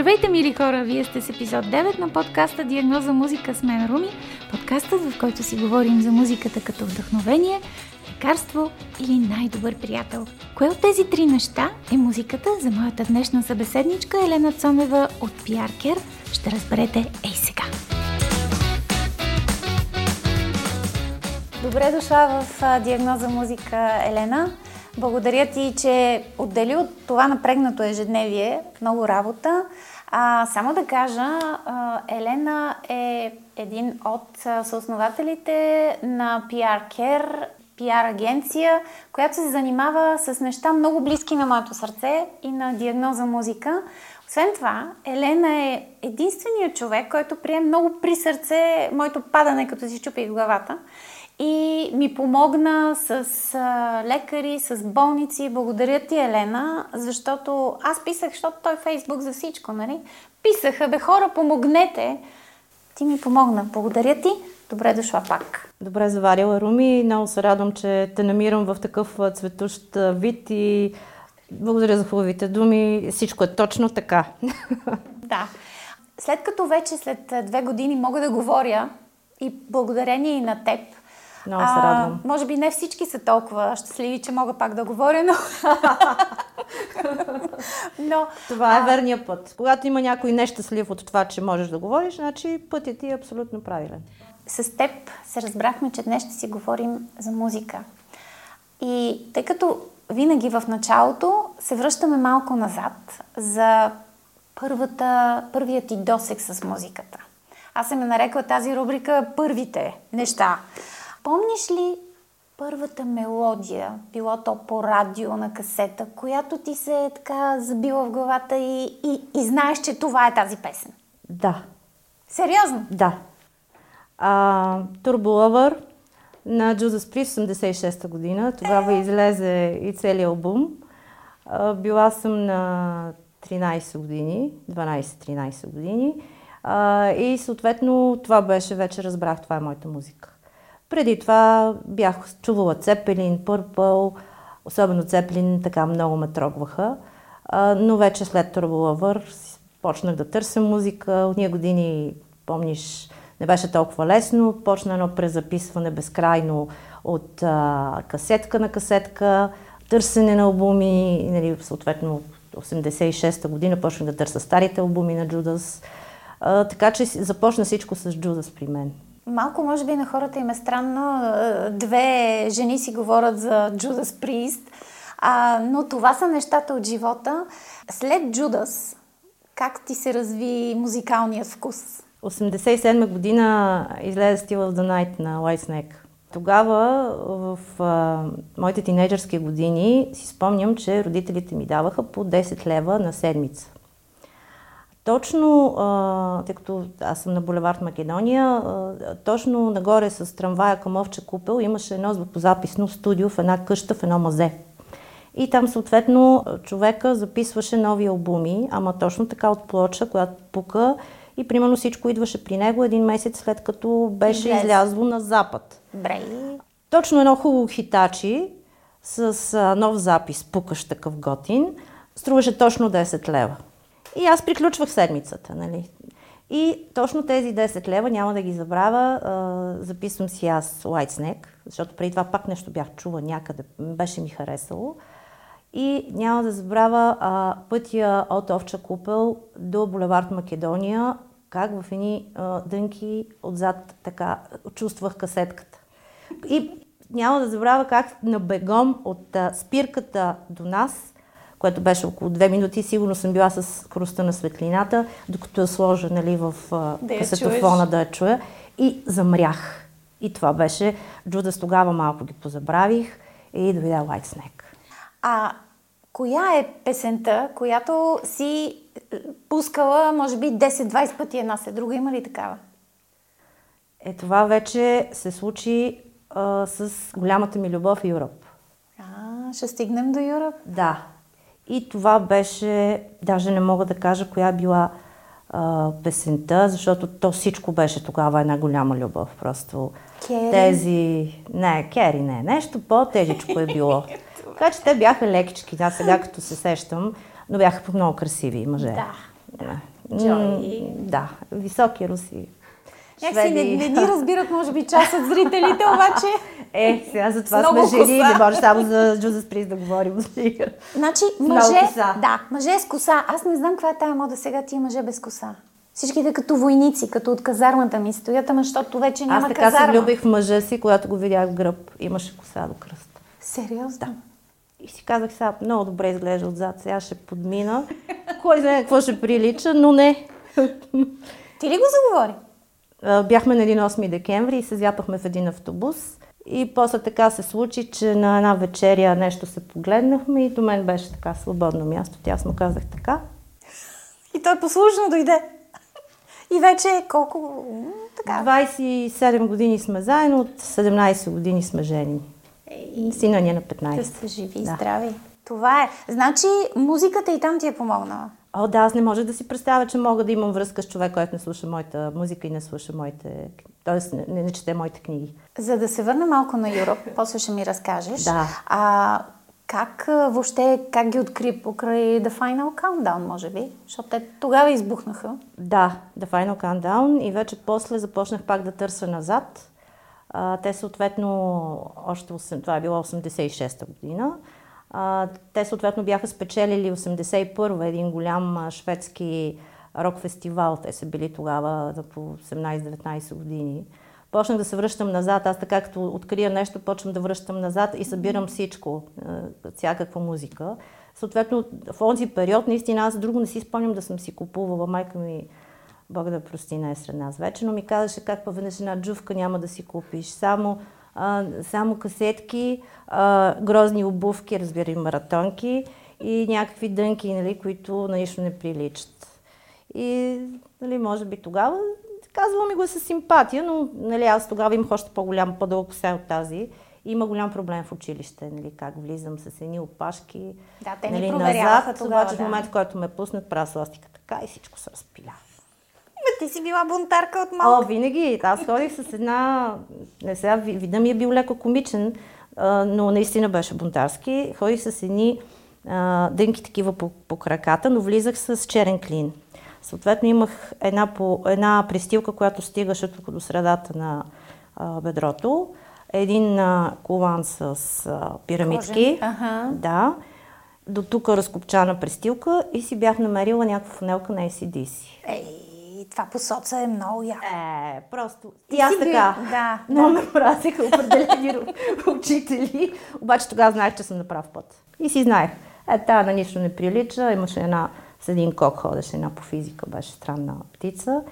Здравейте, мили хора! Вие сте с епизод 9 на подкаста Диагноза музика с мен Руми. Подкастът, в който си говорим за музиката като вдъхновение, лекарство или най-добър приятел. Кое от тези три неща е музиката за моята днешна събеседничка Елена Цонева от Пиаркер? Ще разберете ей сега! Добре дошла в Диагноза музика, Елена. Благодаря ти, че отдели от това напрегнато ежедневие много работа. А, само да кажа, Елена е един от съоснователите на PR Care, PR агенция, която се занимава с неща много близки на моето сърце и на диагноза музика. Освен това, Елена е единственият човек, който прие много при сърце моето падане, като си в главата и ми помогна с а, лекари, с болници. Благодаря ти, Елена, защото аз писах, защото той Фейсбук за всичко, нали? Писаха, бе хора, помогнете. Ти ми помогна. Благодаря ти. Добре дошла пак. Добре заварила, Руми. Много се радвам, че те намирам в такъв цветущ вид и благодаря за хубавите думи. Всичко е точно така. Да. След като вече след две години мога да говоря и благодарение и на теб, много се радвам. А, може би не всички са толкова щастливи, че мога пак да говоря, но... но това е а... верния път. Когато има някой нещастлив от това, че можеш да говориш, значи пътят ти е абсолютно правилен. С теб се разбрахме, че днес ще си говорим за музика. И тъй като винаги в началото се връщаме малко назад за първата, първият ти досек с музиката. Аз съм нарекла тази рубрика Първите неща. Помниш ли първата мелодия, било то по радио на касета, която ти се е така забила в главата и, и, и знаеш, че това е тази песен? Да. Сериозно? Да. А, Turbo Lover на Judas Priest 86-та година. Тогава е. излезе и целият албум. А, била съм на 13 години, 12-13 години. А, и съответно това беше, вече разбрах, това е моята музика. Преди това бях чувала Цепелин, Пърпъл, особено Цепелин, така много ме трогваха. но вече след Турболъвър почнах да търся музика. От ние години, помниш, не беше толкова лесно. Почна едно презаписване безкрайно от а, касетка на касетка, търсене на албуми, нали, съответно 86-та година почнах да търся старите албуми на Джудас. А, така че започна всичко с Джудас при мен. Малко, може би, на хората им е странно. Две жени си говорят за Джудас Прист, а, но това са нещата от живота. След Джудас, как ти се разви музикалният вкус? 87 година излезе Still of the Night на Whitesnake. Тогава, в а, моите тинейджърски години, си спомням, че родителите ми даваха по 10 лева на седмица. Точно, а, тъй като аз съм на булевард Македония, а, точно нагоре с трамвая към Овче купел имаше едно звукозаписно студио в една къща, в едно мазе. И там съответно човека записваше нови албуми, ама точно така от плоча, която пука и примерно всичко идваше при него един месец след като беше Излез. излязло на запад. Брей. Точно едно хубаво хитачи с а, нов запис, пукаш такъв готин, струваше точно 10 лева. И аз приключвах седмицата, нали. И точно тези 10 лева, няма да ги забравя, записвам си аз White защото преди това пак нещо бях чула някъде, беше ми харесало. И няма да забравя а, пътя от Овча купел до булевард Македония, как в едни дънки отзад така чувствах касетката. И няма да забравя как на бегом от а, спирката до нас което беше около две минути. Сигурно съм била с хруста на светлината, докато я сложа нали, в да касетофона да я чуя. И замрях. И това беше. Джудас тогава малко ги позабравих и дойде White Snake. А коя е песента, която си пускала, може би, 10-20 пъти една след друга? Има ли такава? Е, това вече се случи а, с голямата ми любов Юроп. А, ще стигнем до Юроп? Да. И това беше, даже не мога да кажа коя била а, песента, защото то всичко беше тогава една голяма любов. Просто Кери? тези... Не, Кери не, нещо по-тежичко е било. така че те бяха лекички, да, сега като се сещам, но бяха много красиви мъже. Да. да. Да, високи руси. Някакси не, не ни разбират, може би, част от зрителите, обаче... Е, сега за това сме жени, не може само за Джузес Приз да говорим. Значи, мъже, да, мъже с коса. Аз не знам каква е тая мода сега, тия мъже без коса. Всичките като войници, като от казармата ми стоят, ама защото вече няма Аз така казарма. се влюбих в мъжа си, когато го видях в гръб. Имаше коса до кръста. Сериозно? Да. И си казах сега, много добре изглежда отзад, сега ще подмина. Кой знае какво ще прилича, но не. Ти ли го заговори? Бяхме на един 8 декември и се зяпахме в един автобус. И после така се случи, че на една вечеря нещо се погледнахме и до мен беше така свободно място. Тя му казах така. И той послушно дойде. И вече колко... Така. 27 години сме заедно, от 17 години сме жени. И... Сина ни е на 15. Да сте живи и да. здрави. Това е. Значи музиката и там ти е помогнала. О, да, аз не може да си представя, че мога да имам връзка с човек, който не слуша моята музика и не слуша моите... Тоест, не, не, чете моите книги. За да се върна малко на Юроп, после ще ми разкажеш. Да. А, как въобще, как ги откри покрай The Final Countdown, може би? Защото те тогава избухнаха. Да, The Final Countdown и вече после започнах пак да търся назад. А, те съответно, още, това е било 86-та година, а, те съответно бяха спечелили 81-а един голям шведски рок фестивал. Те са били тогава по 18-19 години. Почнах да се връщам назад. Аз така като открия нещо, почвам да връщам назад и събирам всичко, всякаква музика. Съответно, в този период, наистина, аз друго не си спомням да съм си купувала. Майка ми, Бог да прости, не е сред нас вече, но ми казаше как па веднъж една джувка няма да си купиш. Само а, само касетки, а, грозни обувки, разбира и маратонки и някакви дънки, нали, които на нищо не приличат. И, нали, може би тогава, казвам ми го с симпатия, но нали, аз тогава имах още по-голям, по-дълъг коса от тази. Има голям проблем в училище, нали, как влизам с едни опашки. Да, те нали, назад, тогава, обаче да. в момента, който ме пуснат, правя сластика така и всичко се разпиля. Ма ти си била бунтарка от малко. О, винаги. Аз ходих с една... Не сега, вида ми е бил леко комичен, но наистина беше бунтарски. Ходих с едни дънки такива по, по краката, но влизах с черен клин. Съответно имах една, по, една пристилка, която стигаше тук до средата на а, бедрото. Един а, колан с а, пирамидки. Ага. Да. До тук разкопчана пристилка и си бях намерила някаква фанелка на ACDC. Ей! това по соца е много яко. Е, просто. И аз така. Да. Но да. ме мразиха определени учители. Обаче тогава знаех, че съм на прав път. И си знаех. Е, тая на нищо не прилича. Имаше една, с един кок ходеше, една по физика, беше странна птица.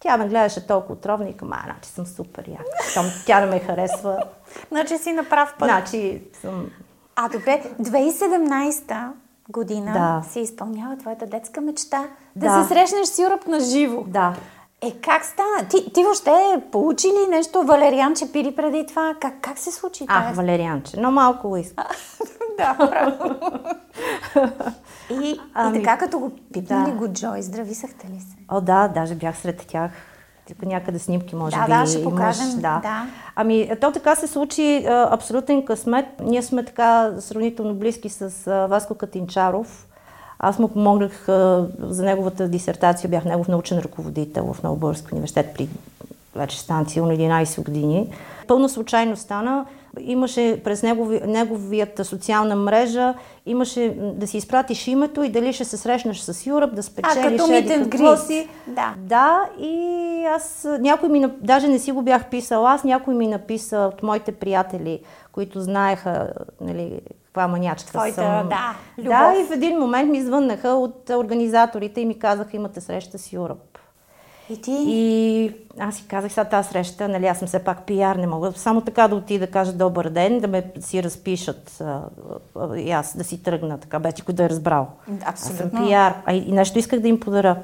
Тя ме гледаше толкова отровно и към, а, значи съм супер яка. Там тя не ме харесва. значи си на прав път. Значи съм... А, добре, 2017 година да. се изпълнява твоята детска мечта да, да се срещнеш с Юръп на живо. Да. Е, как стана? Ти, ти въобще получи ли нещо валерианче пили преди това? Как, как се случи това? А, валерианче, но малко уиски. да, право. и, ами, и така като го пипнали да. го Джой, здрависахте ли се? О, да, даже бях сред тях. Тук някъде снимки може да, би да, ще имаш. покажем. Да. да. Ами, то така се случи а, абсолютен късмет. Ние сме така сравнително близки с а, Васко Катинчаров. Аз му помогнах а, за неговата дисертация, бях негов научен ръководител в Новобърски университет при вече станция на 11 години. Пълно случайно стана. Имаше през негови, неговията социална мрежа, имаше да си изпратиш името и дали ще се срещнеш с Юръп, да спечелиш а, еди какво си. Да. да, и аз, някой ми, даже не си го бях писала, аз някой ми написа от моите приятели, които знаеха, нали, каква манячка Твоята, съм. Да, любов. да, и в един момент ми звъннаха от организаторите и ми казаха, имате среща с Юръп. И ти? И аз си казах, сега тази среща, нали, аз съм все пак пиар, не мога само така да отида да кажа добър ден, да ме си разпишат а, а, и аз да си тръгна, така вече кой да е разбрал. Абсолютно. Аз съм пиар, а и нещо исках да им подаря.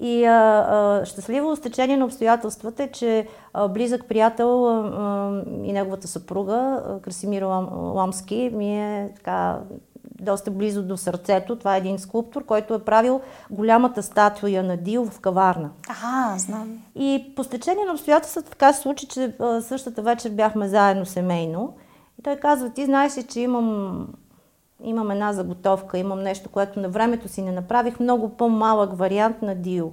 И а, а, щастливо стечение на обстоятелствата е, че а, близък приятел а, а, и неговата съпруга, Красимир Лам, Ламски, ми е така доста близо до сърцето. Това е един скулптор, който е правил голямата статуя на Дил в каварна. Ага, знам. И по стечение на обстоятелствата така се случи, че същата вечер бяхме заедно семейно. И той казва, ти знаеш ли, че имам имам една заготовка, имам нещо, което на времето си не направих, много по-малък вариант на Дио.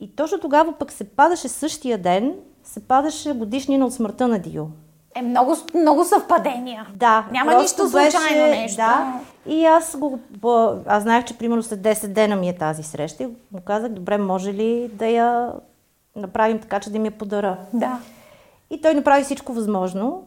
И точно тогава пък се падаше същия ден, се падаше годишнина от смъртта на Дио. Е, много, много съвпадения. Да. Няма нищо случайно беше, нещо. Да. И аз го... Аз знаех, че примерно след 10 дена ми е тази среща и му казах, добре, може ли да я направим така, че да ми я подаря. Да. И той направи всичко възможно.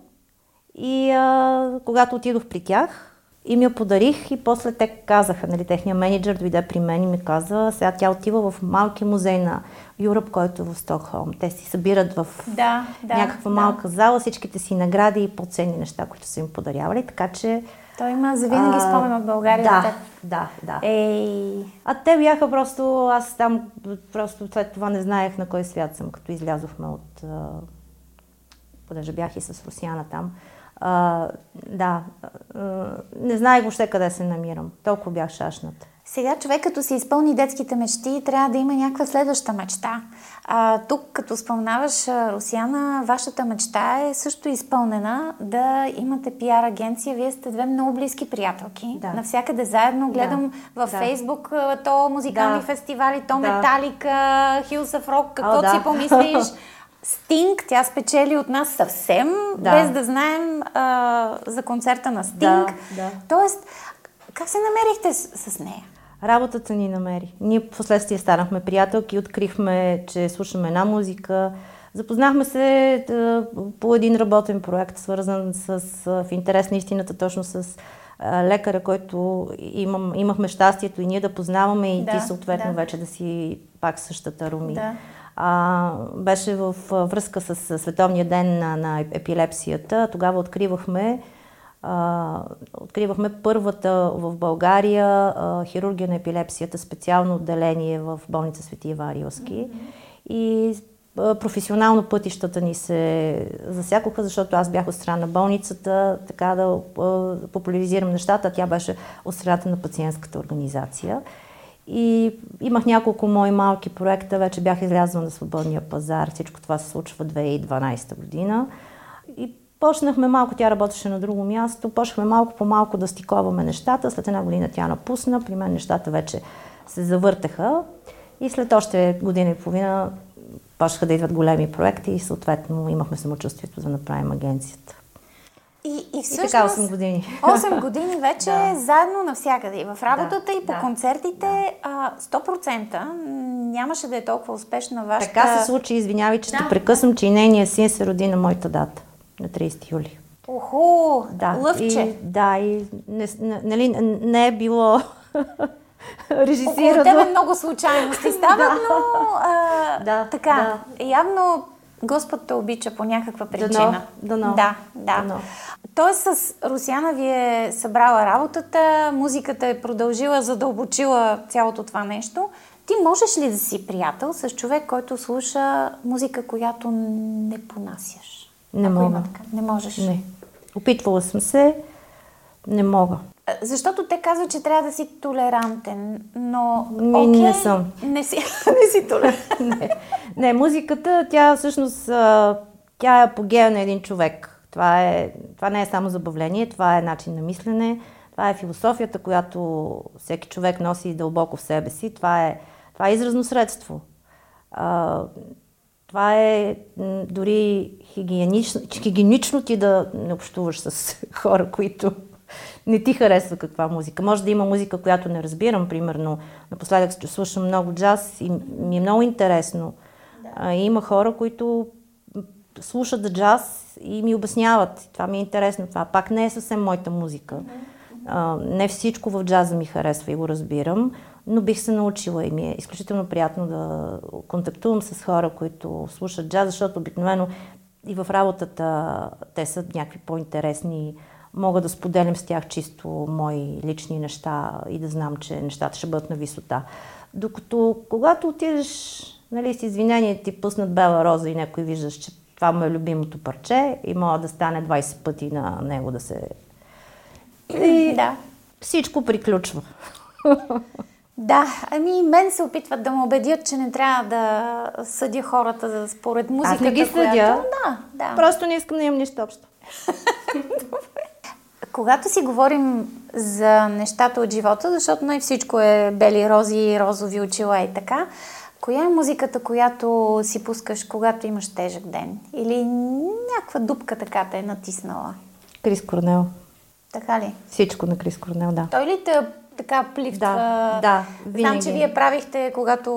И а, когато отидох при тях, и ми я подарих и после те казаха, нали, техния менеджер дойде при мен и ми каза, сега тя отива в малкия музей на Юръп, който е в Стокхолм. Те си събират в да, да, някаква да. малка зала всичките си награди и по-ценни неща, които са им подарявали, така че... Той има завинаги спомен от България. Да, да, да. Ей. А те бяха просто, аз там просто след това не знаех на кой свят съм, като излязохме от... А, понеже бях и с Русяна там. А, да, а, не знаех въобще къде се намирам. Толкова бях шашната. Сега човек като си изпълни детските мечти, трябва да има някаква следваща мечта. А, тук, като спомнаваш Русяна, вашата мечта е също изпълнена да имате пиар агенция. Вие сте две много близки приятелки. Да. Навсякъде заедно. Гледам Да. в Да. Фейсбук то музикални Да. фестивали, то Да. Металика, Хилсъв Рок, каквото да. си помислиш. Стинг, тя спечели от нас съвсем, Да. без да знаем а, за концерта на Стинг. Да, да. Тоест, как се намерихте с, с нея? Работата ни намери. Ние в последствие станахме приятелки, открихме, че слушаме една музика. Запознахме се по един работен проект, свързан с, в интерес на истината, точно с лекаря, който имам, имахме щастието и ние да познаваме и Да, ти съответно да. вече да си пак същата Руми. Да. А, беше в връзка с Световния ден на, на епилепсията. Тогава откривахме а, откривахме първата в България а, хирургия на епилепсията, специално отделение в болница Свети Ива Рилски. И а, професионално пътищата ни се засякоха, защото аз бях от страна на болницата, така да популяризирам нещата, а тя беше от страната на пациентската организация. И имах няколко мои малки проекта, вече бях излязла на свободния пазар. Всичко това се случва 2012 година. И почнахме малко, тя работеше на друго място, почнахме малко по малко да стиковаме нещата. След една година тя напусна, при мен нещата вече се завъртаха. И след още година и половина почнаха да идват големи проекти и съответно имахме самочувствието да направим агенцията. И, и И всъщност... така 8 години. 8 години вече Да. заедно навсякъде. И в работата, Да, и по да, концертите. А, 100% нямаше да е толкова успешна вашата... Така се случи, извинявай, че Да. те прекъсвам, че и нейният син се роди на моята дата, на 30 юли. Оху, Да, лъвче. И, да, и не, нали, не е било Около режисирано. тебе много случайности стават, Да. но а, Да, така, явно Господ те обича по някаква причина. дано, Да, да. дано. Тоест с Русяна ви е събрала работата, музиката е продължила, задълбочила цялото това нещо. Ти можеш ли да си приятел с човек, който слуша музика, която не понасяш? Не мога. Има така. Не можеш. Не. Опитвала съм се, не мога. Защото те казват, че трябва да си толерантен, но... Ми, окей, не съм. Не си, не си толерантен. не. не, музиката, тя всъщност, тя е апогея на един човек. Това, е, това не е само забавление, това е начин на мислене, това е философията, която всеки човек носи дълбоко в себе си. Това е, това е изразно средство. Това е дори хигиенично, хигиенично ти да не общуваш с хора, които не ти харесва каква музика. Може да има музика, която не разбирам, примерно. Напоследък слушам много джаз и ми е много интересно. А, и има хора, които слушат джаз и ми обясняват. Това ми е интересно. Това пак не е съвсем моята музика. Не всичко в джаза ми харесва и го разбирам, но бих се научила и ми е изключително приятно да контактувам с хора, които слушат джаз, защото обикновено и в работата те са някакви по-интересни. Мога да споделям с тях чисто мои лични неща и да знам, че нещата ще бъдат на висота. Докато когато отидеш, нали, с извинение ти пуснат бела роза и някой виждаш, че това му е любимото парче и може да стане 20 пъти на него да се и Да. всичко приключва. Да, ами мен се опитват да ме убедят, че не трябва да съдя хората за според музиката. Аз не ги съдя. Която... Да, да. Просто не искам да имам нищо общо. Когато си говорим за нещата от живота, защото не всичко е бели рози, розови очила и така. Коя е музиката, която си пускаш, когато имаш тежък ден? Или някаква дупка така те е натиснала? Крис Корнел. Така ли? Всичко на Крис Корнел, да. Той ли те така плифтва? Да, да, винаги. Знам, че вие правихте, когато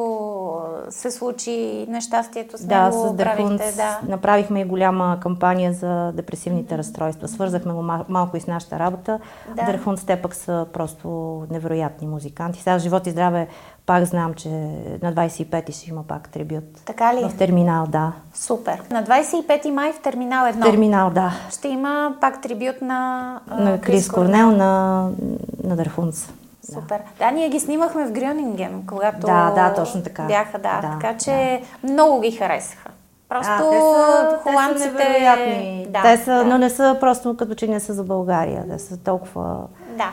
се случи нещастието с да, него. С правихте, да, направихме и голяма кампания за депресивните разстройства. Свързахме го малко и с нашата работа. Да. Дърхунт те пък са просто невероятни музиканти. Сега живот и здраве пак знам, че на 25-ти ще има пак трибют. Така ли? В терминал, да. Супер. На 25 май в терминал едно. В терминал, да. Ще има пак трибют на, на Крис Корнел, на, на Дърхунц. Супер. Да. ние ги снимахме в Грюнинген, когато да, да, точно така. бяха, да. да така че да. много ги харесаха. Просто а, те са, холандците... Те са невероятни. Да, те са, да. но не са просто като че не са за България. Те са толкова... Да.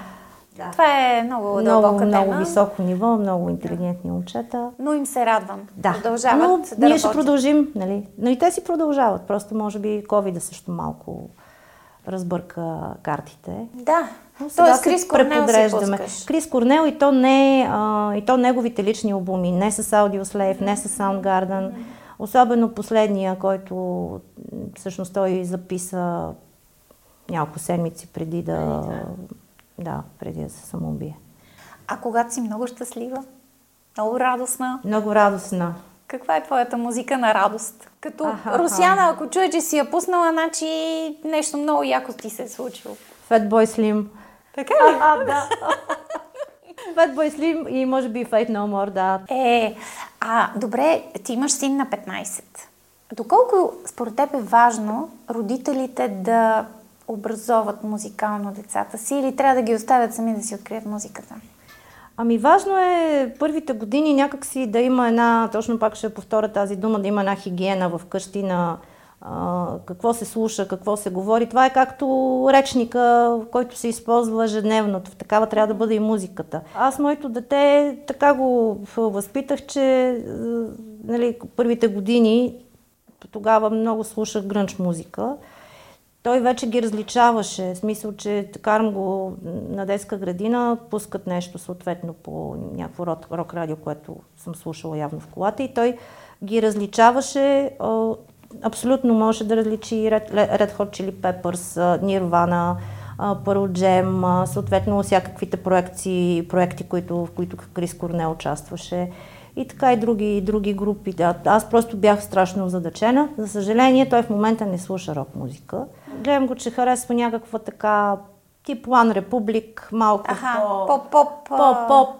Да. Това е много, много много тема. високо ниво, много интелигентни момчета. Но им се радвам. Да. Продължават Но да ние работят. ще продължим, нали? Но и те си продължават. Просто може би covid също малко разбърка картите. Да. Сега Тоест, Крис Корнел си Крис Корнел и то не а, и то неговите лични албуми, не с Audio Slave, не с Soundgarden. Особено последния, който всъщност той записа няколко седмици преди да да, преди да се самоубие. А когато си много щастлива? Много радостна? Много радостна. Каква е твоята музика на радост? Като А-ха-ха. Русяна, ако чуе, че си я пуснала, значи нещо много яко ти се е случило. Fatboy Slim. Така ли? А, да. Fatboy Slim и може би Fate No More, да. Е, а, добре, ти имаш син на 15. Доколко според теб е важно родителите да образоват музикално децата си или трябва да ги оставят сами да си открият музиката? Ами важно е първите години някакси да има една, точно пак ще повторя тази дума, да има една хигиена в къщи на а, какво се слуша, какво се говори. Това е както речника, който се използва ежедневно. Такава трябва да бъде и музиката. Аз моето дете така го възпитах, че нали, първите години тогава много слушах грънч музика той вече ги различаваше. В смисъл, че карам го на детска градина, пускат нещо съответно по някакво рок радио, което съм слушала явно в колата и той ги различаваше. Абсолютно може да различи Red, Red Hot Chili Peppers, Nirvana, Pearl Jam, съответно всякаквите проекти, проекти които, в които Крис Корнел участваше и така и други, и други групи. Аз просто бях страшно озадачена. За съжаление, той в момента не слуша рок музика. Гледам го, че харесва някаква така тип One Republic, малко Аха, по-поп. Поп-поп.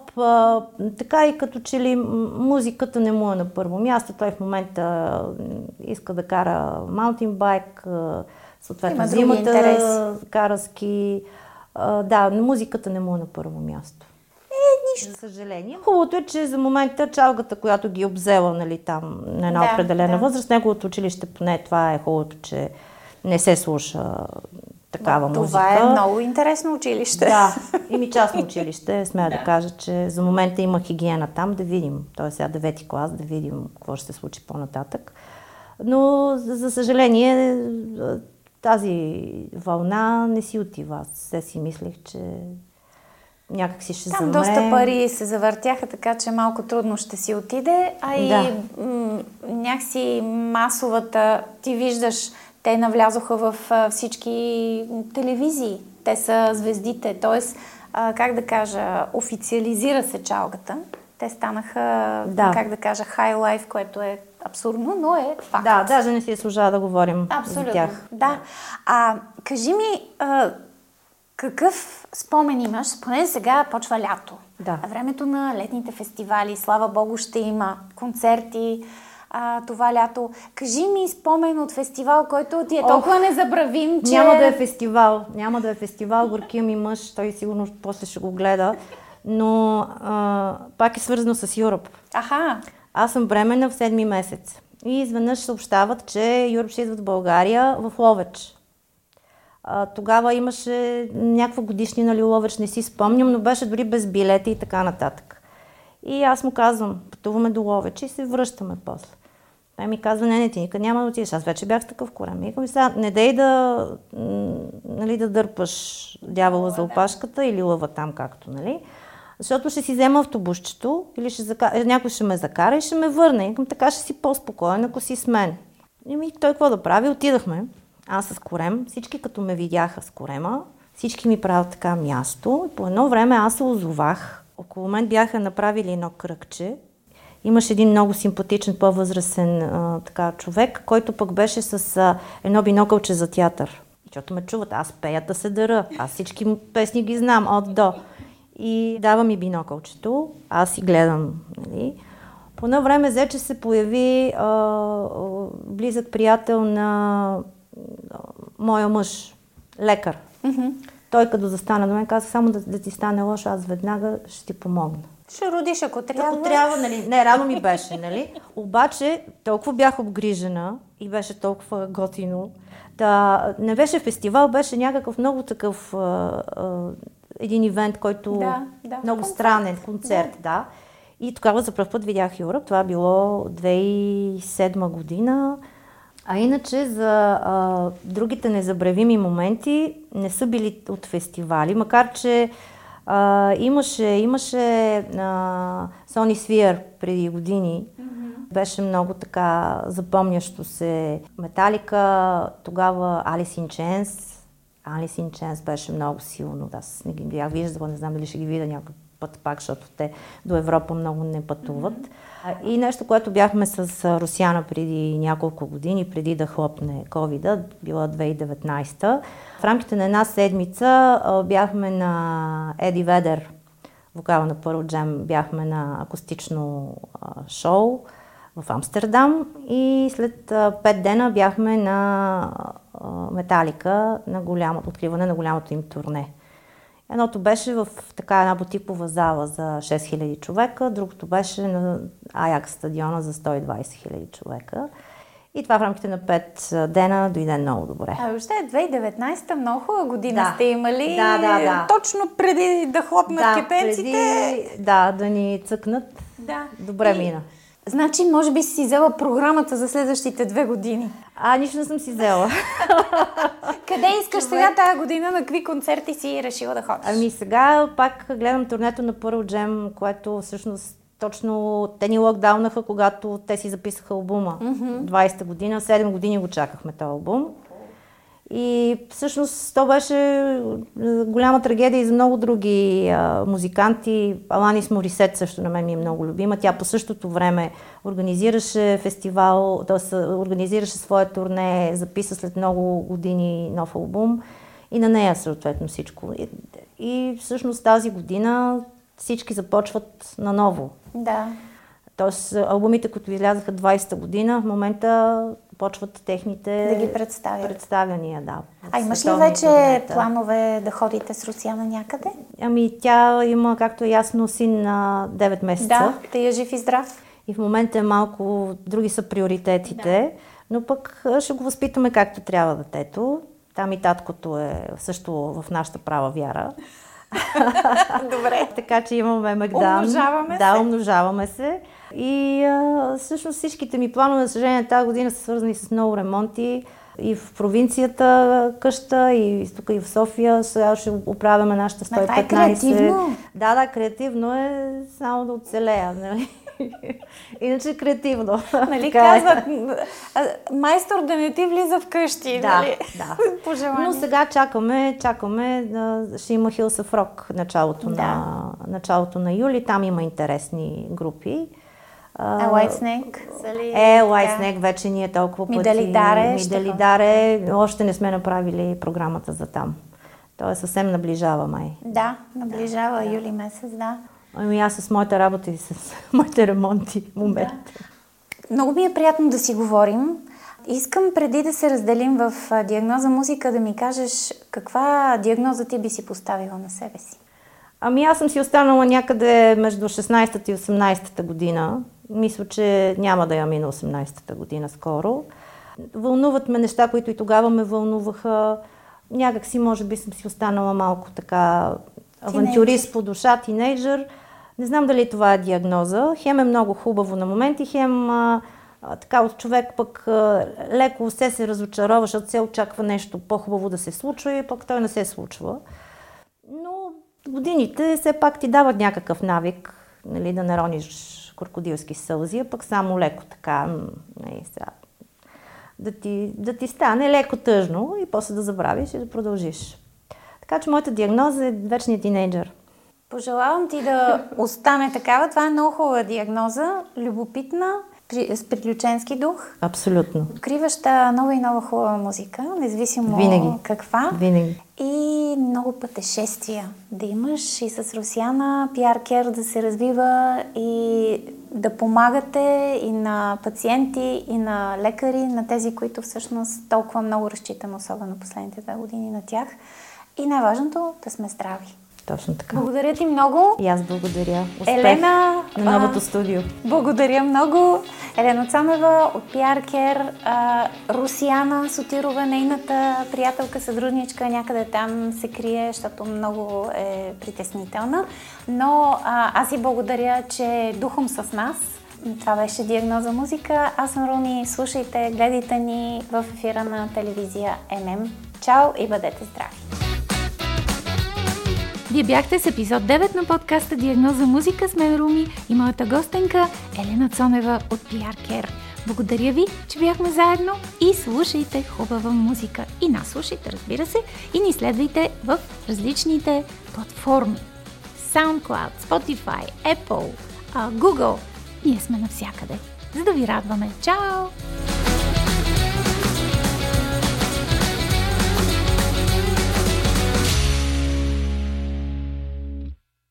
Така и като че ли музиката не му е на първо място. Той в момента иска да кара маунтинбайк, съответно зимата кара ски. Да, музиката не му е на първо място. Нищо. За съжаление. Хубавото е, че за момента чалгата, която ги е обзела нали, там на една да, определена да. възраст, неговото училище поне това е хубавото, че не се слуша такава това музика. Това е много интересно училище. Да, и ми частно училище, смея да. да кажа, че за момента има хигиена там, да видим. Той е сега девети клас, да видим какво ще се случи по-нататък. Но, за съжаление, тази вълна не си отива. Аз се си мислех, че някак си ще Там замре. доста пари се завъртяха, така че малко трудно ще си отиде, а и да. някакси масовата, ти виждаш, те навлязоха в всички телевизии, те са звездите, т.е. как да кажа, официализира се чалгата. Те станаха, да. как да кажа, хай лайф, което е абсурдно, но е факт. Да, даже не си служава да говорим Абсолютно, за тях. Да. А, кажи ми, а, какъв спомен имаш? Поне сега почва лято. Да. Времето на летните фестивали, слава богу, ще има концерти а, това лято. Кажи ми спомен от фестивал, който ти е толкова Ох, незабравим, че... Няма да е фестивал. Няма да е фестивал. Горкия ми мъж, той сигурно после ще го гледа. Но а, пак е свързано с Юроп. Аха. Аз съм бременна в седми месец. И изведнъж съобщават, че Юроп ще идва в България в Ловеч. А, тогава имаше някаква годишнина ли Ловеч, не си спомням, но беше дори без билети и така нататък. И аз му казвам, пътуваме до Ловеч и се връщаме после. Той ми казва, не, не, ти никъде няма да отидеш. Аз вече бях с такъв корем. Викам, сега, не дей да, нали, да дърпаш дявола за опашката или лъва там, както, нали? Защото ще си взема автобусчето или ще зака... някой ще ме закара и ще ме върне. Викам, така ще си по-спокоен, ако си с мен. И ми, той какво да прави? Отидахме. Аз с корем. Всички като ме видяха с корема, всички ми правят така място. И по едно време аз се озовах. Около мен бяха направили едно кръгче. Имаше един много симпатичен, по-възрастен а, така, човек, който пък беше с а, едно бинокълче за театър. Защото ме чуват, аз пея да се дъра. Аз всички песни ги знам от до. И дава ми бинокълчето, аз си гледам. Нали? По едно време взе, че се появи а, а, близък приятел на а, моя мъж, лекар. Mm-hmm. Той като застана до мен, каза само да, да ти стане лошо, аз веднага ще ти помогна. Ще родиш, ако трябва. Ако трябва, нали? Не, рано ми беше, нали? Обаче толкова бях обгрижена и беше толкова готино. Да, не беше фестивал, беше някакъв много такъв а, а, един ивент, който да, да, много концерт. странен концерт, да. да. И тогава за първ път видях Юра. Това било 2007 година. А иначе за а, другите незабравими моменти не са били от фестивали, макар че а, имаше, имаше а, Сони Свиер преди години. Mm-hmm. Беше много така запомнящо се. Металика, тогава Алис Chains. Алис Chains беше много силно. Аз не ги бях виждала, не знам дали ще ги видя някакъв път пак, защото те до Европа много не пътуват. Mm-hmm. И нещо, което бяхме с Русяна преди няколко години, преди да хлопне covid била 2019 В рамките на една седмица бяхме на Еди Ведер, вокала на Пърл Джем, бяхме на акустично шоу в Амстердам и след пет дена бяхме на Металика на голямо, откриване на голямото им турне. Едното беше в така една бутикова зала за 6000 човека, другото беше на Аякс стадиона за 120 000 човека. И това в рамките на 5 дена дойде много добре. А въобще 2019-та много хубава година да. сте имали. Да, да, да. Точно преди да хлопнат да, кепенците. Преди, да, да ни цъкнат. Да. Добре и... мина. Значи, може би си взела програмата за следващите две години. А, нищо не съм си взела. Къде искаш Човек... сега тази година, на какви концерти си решила да ходиш? Ами сега пак гледам турнето на Pearl Jam, което всъщност точно те ни локдаунаха, когато те си записаха албума. Mm-hmm. 20-та година, 7 години го чакахме този албум. И всъщност то беше е, голяма трагедия и за много други а, музиканти. Аланис Морисет също на мен ми е много любима. Тя по същото време организираше фестивал, т.е. организираше своя турне, записа след много години нов албум и на нея съответно всичко. И, и всъщност тази година всички започват наново. Да. Тоест албумите, които излязаха 20-та година, в момента почват техните да ги представят. представяния. Да, а имаш ли вече турнета. планове да ходите с Русяна някъде? Ами тя има, както е ясно, син на 9 месеца. Да, тъй е жив и здрав. И в момента е малко, други са приоритетите, да. но пък ще го възпитаме както трябва детето. Там и таткото е също в нашата права вяра. Добре. така че имаме Мегдан. Умножаваме да, се. умножаваме се. И а, всъщност всичките ми планове, за съжаление, тази година са свързани с много ремонти. И в провинцията къща, и тук и в София. Сега ще оправяме нашата 115. Това е креативно. Да, да, креативно е само да оцелея. Нали? Иначе креативно. Нали е. казват, майстор да не ти влиза в къщи. Да, нали? да. Но сега чакаме, чакаме, да, ще има Хилса в Рок началото, да. на, началото на юли. Там има интересни групи. А White Snake? Е, White Snake вече ние толкова пъти... Мидалидаре. Мидалидаре. Още не сме направили програмата за там. То е съвсем наближава май. Да, наближава да. юли месец, да. Ами аз с моята работа и с моите ремонти в момента. Да. Много ми е приятно да си говорим. Искам преди да се разделим в диагноза музика да ми кажеш каква диагноза ти би си поставила на себе си. Ами аз съм си останала някъде между 16-та и 18-та година. Мисля, че няма да я мина 18-та година скоро. Вълнуват ме неща, които и тогава ме вълнуваха. Някак си, може би, съм си останала малко така авантюрист по душа, тинейджър. Не знам дали това е диагноза. Хем е много хубаво на моменти, хем а, а, така от човек пък а, леко се се разочарова, защото се очаква нещо по-хубаво да се случва и пък той не се случва. Но годините все пак ти дават някакъв навик, нали, да нарониш крокодилски сълзи, а пък само леко така, нали, сега, да, ти, да ти стане леко тъжно и после да забравиш и да продължиш. Така че моята диагноза е вечният тинейджър. Пожелавам ти да остане такава. Това е много хубава диагноза, любопитна, с приключенски дух. Абсолютно. Откриваща нова и нова хубава музика, независимо Винаги. каква. Винаги. И много пътешествия да имаш и с Русяна, пиар кер да се развива и да помагате и на пациенти, и на лекари, на тези, които всъщност толкова много разчитам, особено последните две години на тях. И най-важното да сме здрави. Точно така. Благодаря ти много. И аз благодаря. Успех Елена, на новото а, студио. Благодаря много. Елена Цонева от PR Care, а, Русияна Сотирова, нейната приятелка, съдружничка, някъде там се крие, защото много е притеснителна. Но а, аз и благодаря, че духом с нас. Това беше Диагноза музика. Аз съм Руми. Слушайте, гледайте ни в ефира на телевизия ММ. Чао и бъдете здрави! Вие бяхте с епизод 9 на подкаста Диагноза музика с мен Руми и моята гостенка Елена Цонева от PR Care. Благодаря ви, че бяхме заедно и слушайте хубава музика. И нас слушайте, разбира се, и ни следвайте в различните платформи. SoundCloud, Spotify, Apple, Google. Ние сме навсякъде, за да ви радваме. Чао!